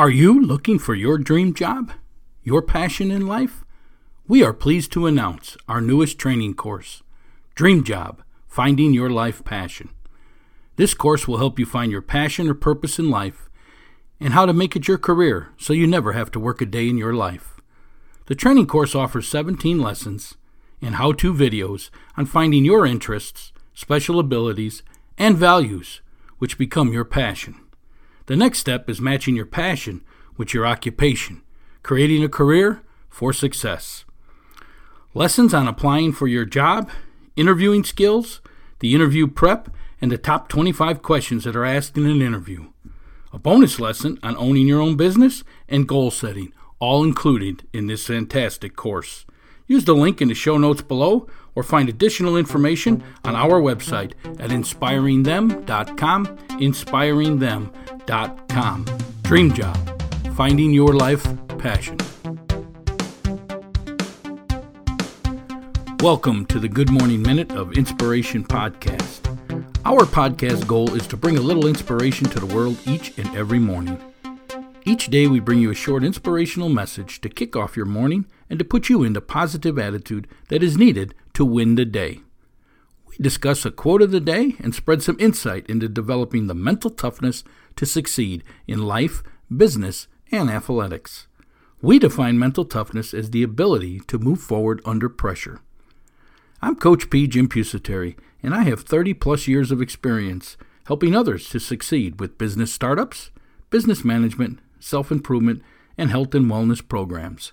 Are you looking for your dream job? Your passion in life? We are pleased to announce our newest training course, Dream Job Finding Your Life Passion. This course will help you find your passion or purpose in life and how to make it your career so you never have to work a day in your life. The training course offers 17 lessons and how to videos on finding your interests, special abilities, and values, which become your passion. The next step is matching your passion with your occupation, creating a career for success. Lessons on applying for your job, interviewing skills, the interview prep, and the top 25 questions that are asked in an interview. A bonus lesson on owning your own business and goal setting, all included in this fantastic course. Use the link in the show notes below or find additional information on our website at inspiringthem.com. Inspiringthem.com. Dream Job Finding Your Life Passion. Welcome to the Good Morning Minute of Inspiration Podcast. Our podcast goal is to bring a little inspiration to the world each and every morning. Each day, we bring you a short inspirational message to kick off your morning and to put you in the positive attitude that is needed to win the day. We discuss a quote of the day and spread some insight into developing the mental toughness to succeed in life, business, and athletics. We define mental toughness as the ability to move forward under pressure. I'm Coach P. Jim Pusateri, and I have 30 plus years of experience helping others to succeed with business startups, business management, self improvement, and health and wellness programs.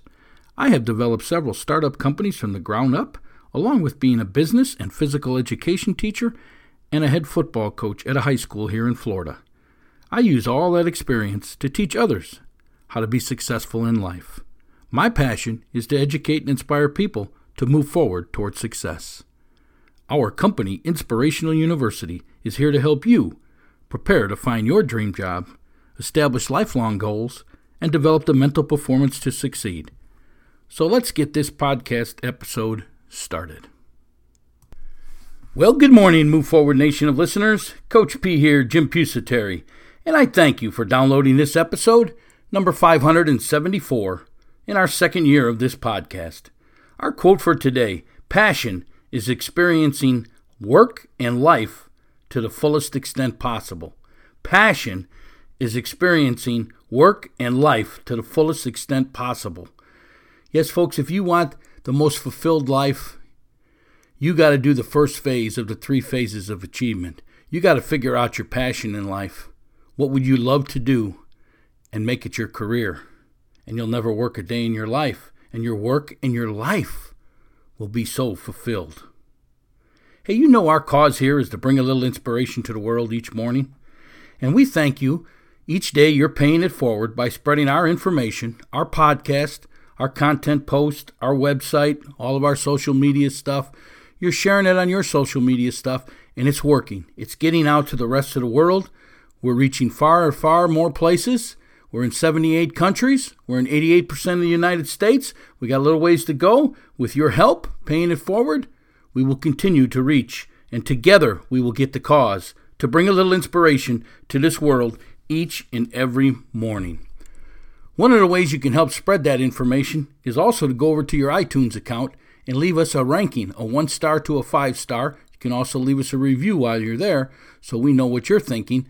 I have developed several startup companies from the ground up, along with being a business and physical education teacher and a head football coach at a high school here in Florida. I use all that experience to teach others how to be successful in life. My passion is to educate and inspire people to move forward towards success. Our company, Inspirational University, is here to help you prepare to find your dream job establish lifelong goals, and develop the mental performance to succeed. So let's get this podcast episode started. Well, good morning, Move Forward Nation of listeners. Coach P here, Jim Pusateri, and I thank you for downloading this episode, number 574, in our second year of this podcast. Our quote for today Passion is experiencing work and life to the fullest extent possible. Passion is experiencing work and life to the fullest extent possible. Yes, folks, if you want the most fulfilled life, you got to do the first phase of the three phases of achievement. You got to figure out your passion in life. What would you love to do and make it your career? And you'll never work a day in your life, and your work and your life will be so fulfilled. Hey, you know our cause here is to bring a little inspiration to the world each morning. And we thank you each day, you're paying it forward by spreading our information, our podcast, our content post, our website, all of our social media stuff. You're sharing it on your social media stuff, and it's working. It's getting out to the rest of the world. We're reaching far and far more places. We're in 78 countries. We're in 88% of the United States. We got a little ways to go. With your help, paying it forward, we will continue to reach, and together we will get the cause to bring a little inspiration to this world each and every morning. One of the ways you can help spread that information is also to go over to your iTunes account and leave us a ranking, a one star to a five star. You can also leave us a review while you're there so we know what you're thinking.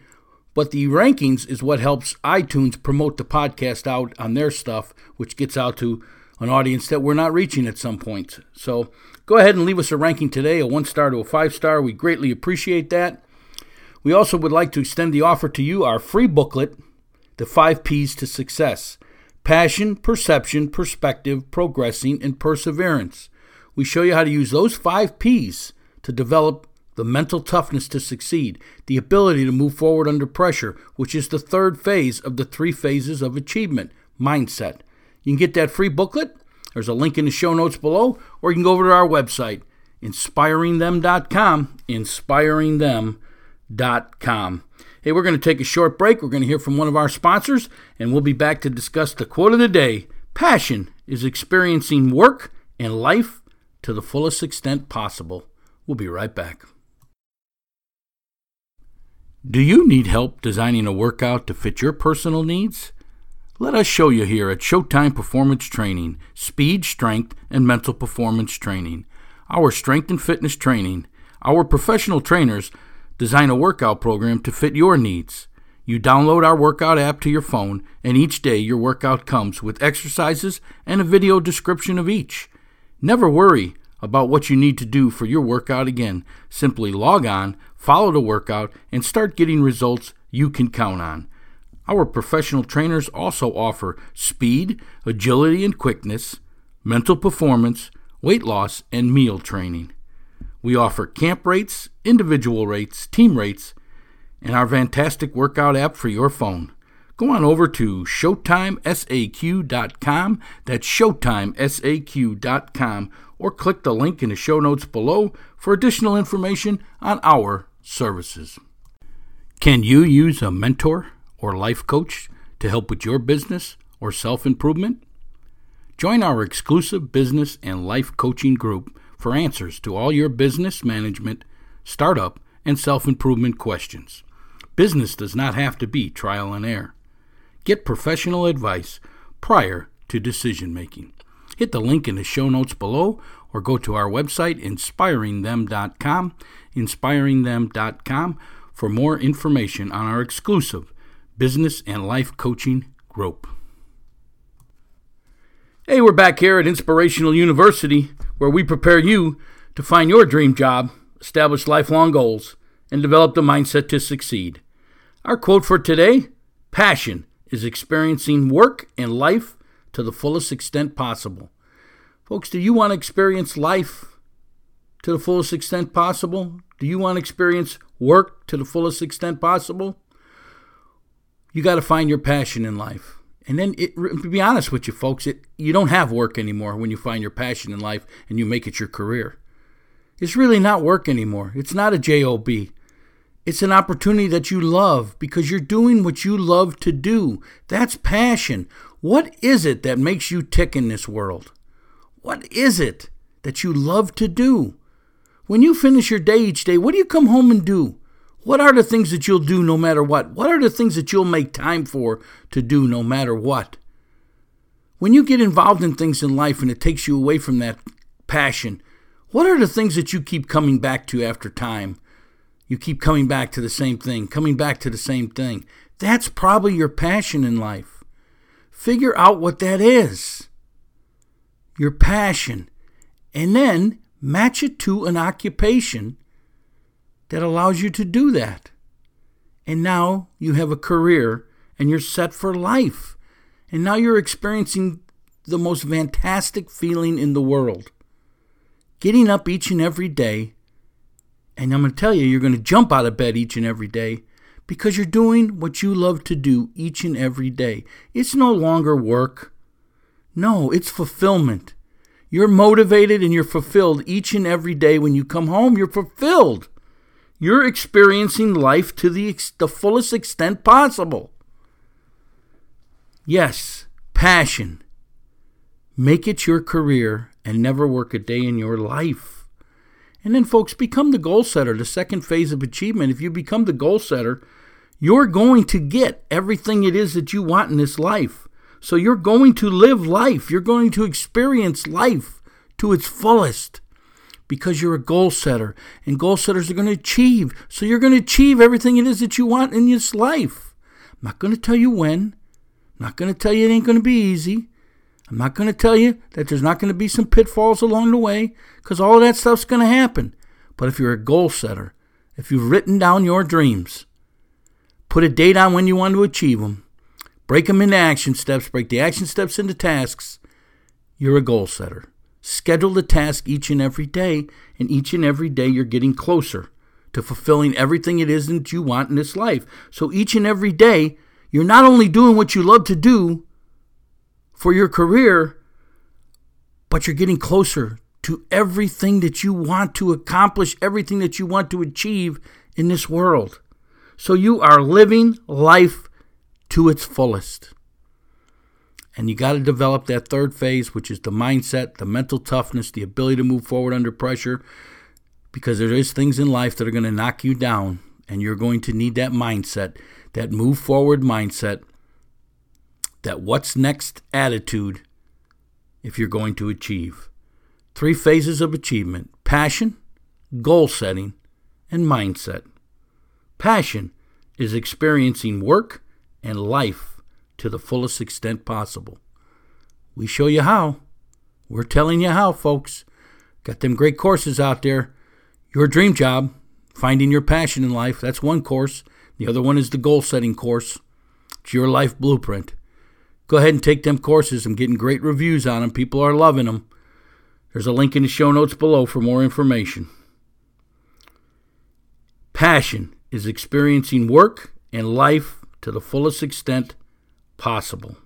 But the rankings is what helps iTunes promote the podcast out on their stuff, which gets out to an audience that we're not reaching at some points. So go ahead and leave us a ranking today, a one star to a five star. We greatly appreciate that. We also would like to extend the offer to you our free booklet, The Five P's to Success Passion, Perception, Perspective, Progressing, and Perseverance. We show you how to use those five P's to develop the mental toughness to succeed, the ability to move forward under pressure, which is the third phase of the three phases of achievement mindset. You can get that free booklet. There's a link in the show notes below, or you can go over to our website, inspiringthem.com, inspiringthem.com com. Hey, we're going to take a short break. We're going to hear from one of our sponsors, and we'll be back to discuss the quote of the day Passion is experiencing work and life to the fullest extent possible. We'll be right back. Do you need help designing a workout to fit your personal needs? Let us show you here at Showtime Performance Training speed, strength, and mental performance training. Our strength and fitness training. Our professional trainers design a workout program to fit your needs. You download our workout app to your phone, and each day your workout comes with exercises and a video description of each. Never worry about what you need to do for your workout again. Simply log on, follow the workout, and start getting results you can count on. Our professional trainers also offer speed, agility and quickness, mental performance, weight loss, and meal training. We offer camp rates, individual rates, team rates, and our fantastic workout app for your phone. Go on over to ShowtimeSAQ.com. That's ShowtimeSAQ.com. Or click the link in the show notes below for additional information on our services. Can you use a mentor? or life coach to help with your business or self improvement? Join our exclusive business and life coaching group for answers to all your business management, startup, and self improvement questions. Business does not have to be trial and error. Get professional advice prior to decision making. Hit the link in the show notes below or go to our website, inspiringthem.com, inspiringthem.com, for more information on our exclusive business and life coaching group. Hey, we're back here at Inspirational University, where we prepare you to find your dream job, establish lifelong goals, and develop the mindset to succeed. Our quote for today Passion is experiencing work and life to the fullest extent possible. Folks, do you want to experience life to the fullest extent possible? Do you want to experience work to the fullest extent possible? you got to find your passion in life. And then, it, to be honest with you, folks, it, you don't have work anymore when you find your passion in life and you make it your career. It's really not work anymore. It's not a job. It's an opportunity that you love because you're doing what you love to do. That's passion. What is it that makes you tick in this world? What is it that you love to do? When you finish your day each day, what do you come home and do? What are the things that you'll do no matter what? What are the things that you'll make time for to do no matter what? When you get involved in things in life and it takes you away from that passion, what are the things that you keep coming back to after time? You keep coming back to the same thing, coming back to the same thing. That's probably your passion in life. Figure out what that is. Your passion. And then match it to an occupation that allows you to do that. And now you have a career and you're set for life. And now you're experiencing the most fantastic feeling in the world. Getting up each and every day, and I'm going to tell you, you're going to jump out of bed each and every day because you're doing what you love to do each and every day. It's no longer work. No, it's fulfillment. You're motivated and you're fulfilled each and every day. When you come home, you're fulfilled. You're experiencing life to the, ex- the fullest extent possible. Yes, passion. Make it your career and never work a day in your life. And then, folks, become the goal setter, the second phase of achievement. If you become the goal setter, you're going to get everything it is that you want in this life. So you're going to live life. You're going to experience life to its fullest because you're a goal setter and goal setters are going to achieve. So you're going to achieve everything it is that you want in this life. I'm not going to tell you when. I'm not going to tell you it ain't going to be easy. I'm not going to tell you that there's not going to be some pitfalls along the way because all of that stuff's going to happen. But if you're a goal setter, if you've written down your dreams, put a date on when you want to achieve them, break them into action steps, break the action steps into tasks, you're a goal setter. Schedule the task each and every day, and each and every day you're getting closer to fulfilling everything it is that you want in this life. So each and every day, you're not only doing what you love to do for your career, but you're getting closer to everything that you want to accomplish, everything that you want to achieve in this world. So you are living life to its fullest. And you got to develop that third phase, which is the mindset, the mental toughness, the ability to move forward under pressure, because there is things in life that are going to knock you down, and you're going to need that mindset, that move forward mindset that what's next attitude if you're going to achieve. Three phases of achievement passion, goal setting, and mindset. Passion is experiencing work and life to the fullest extent possible. We show you how. We're telling you how, folks. Got them great courses out there. Your dream job, finding your passion in life, that's one course. The other one is the goal setting course. It's your life blueprint. Go ahead and take them courses. I'm getting great reviews on them. People are loving them. There's a link in the show notes below for more information. Passion is experiencing work and life to the fullest extent possible.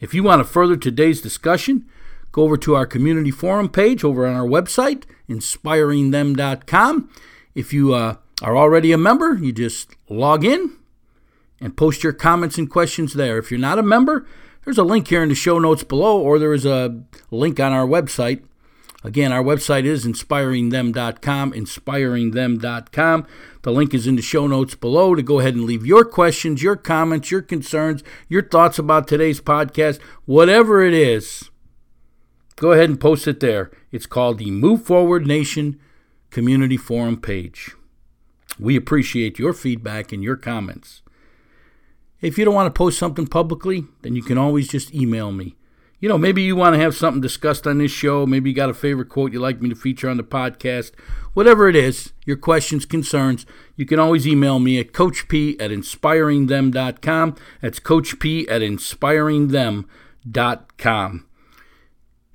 If you want to further today's discussion, go over to our community forum page over on our website, inspiringthem.com. If you uh, are already a member, you just log in and post your comments and questions there. If you're not a member, there's a link here in the show notes below, or there is a link on our website. Again, our website is inspiringthem.com, inspiringthem.com. The link is in the show notes below to go ahead and leave your questions, your comments, your concerns, your thoughts about today's podcast, whatever it is. Go ahead and post it there. It's called the Move Forward Nation Community Forum page. We appreciate your feedback and your comments. If you don't want to post something publicly, then you can always just email me. You know, maybe you want to have something discussed on this show. Maybe you got a favorite quote you'd like me to feature on the podcast. Whatever it is, your questions, concerns, you can always email me at coachp at inspiringthem.com. That's coachp at inspiringthem.com.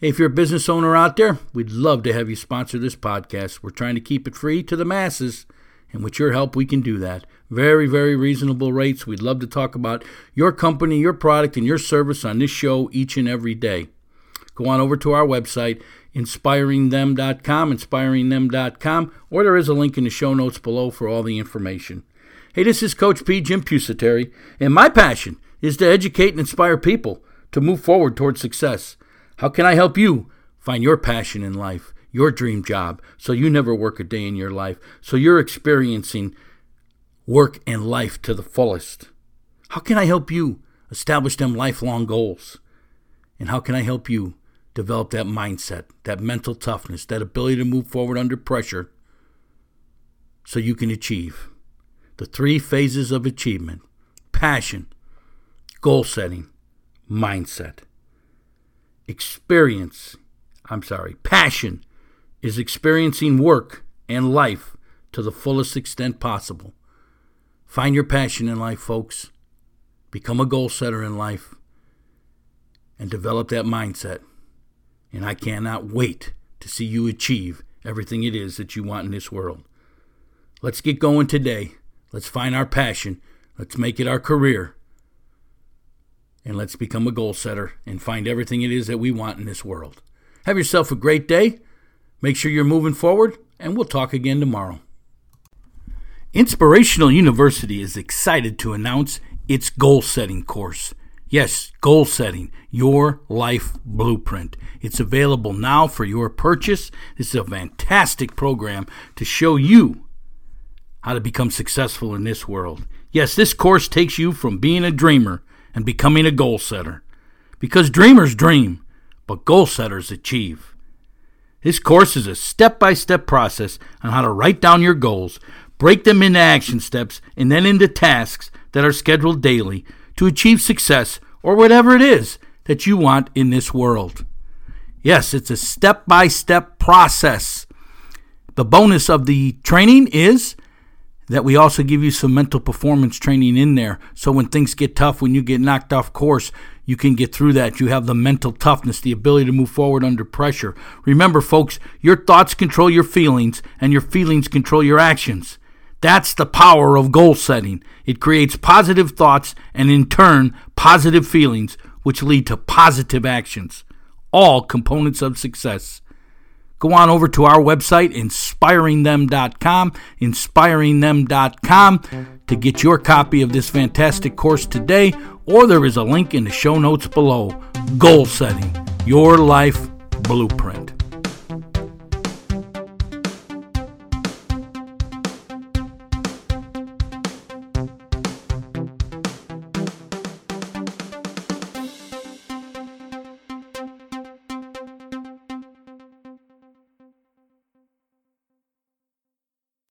If you're a business owner out there, we'd love to have you sponsor this podcast. We're trying to keep it free to the masses, and with your help, we can do that. Very, very reasonable rates. We'd love to talk about your company, your product, and your service on this show each and every day. Go on over to our website, inspiringthem.com, inspiringthem.com, or there is a link in the show notes below for all the information. Hey, this is Coach P. Jim Pusateri, and my passion is to educate and inspire people to move forward towards success. How can I help you find your passion in life, your dream job, so you never work a day in your life, so you're experiencing work and life to the fullest? How can I help you establish them lifelong goals? And how can I help you develop that mindset, that mental toughness, that ability to move forward under pressure so you can achieve the three phases of achievement passion, goal setting, mindset. Experience, I'm sorry, passion is experiencing work and life to the fullest extent possible. Find your passion in life, folks. Become a goal setter in life and develop that mindset. And I cannot wait to see you achieve everything it is that you want in this world. Let's get going today. Let's find our passion. Let's make it our career. And let's become a goal setter and find everything it is that we want in this world. Have yourself a great day. Make sure you're moving forward, and we'll talk again tomorrow. Inspirational University is excited to announce its goal setting course. Yes, goal setting, your life blueprint. It's available now for your purchase. This is a fantastic program to show you how to become successful in this world. Yes, this course takes you from being a dreamer and becoming a goal setter. Because dreamers dream, but goal setters achieve. This course is a step by step process on how to write down your goals, break them into action steps, and then into tasks that are scheduled daily to achieve success or whatever it is that you want in this world. Yes, it's a step by step process. The bonus of the training is that we also give you some mental performance training in there. So when things get tough, when you get knocked off course, you can get through that. You have the mental toughness, the ability to move forward under pressure. Remember, folks, your thoughts control your feelings, and your feelings control your actions. That's the power of goal setting. It creates positive thoughts and, in turn, positive feelings, which lead to positive actions. All components of success. Go on over to our website, inspiringthem.com, inspiringthem.com, to get your copy of this fantastic course today, or there is a link in the show notes below. Goal setting, your life blueprint.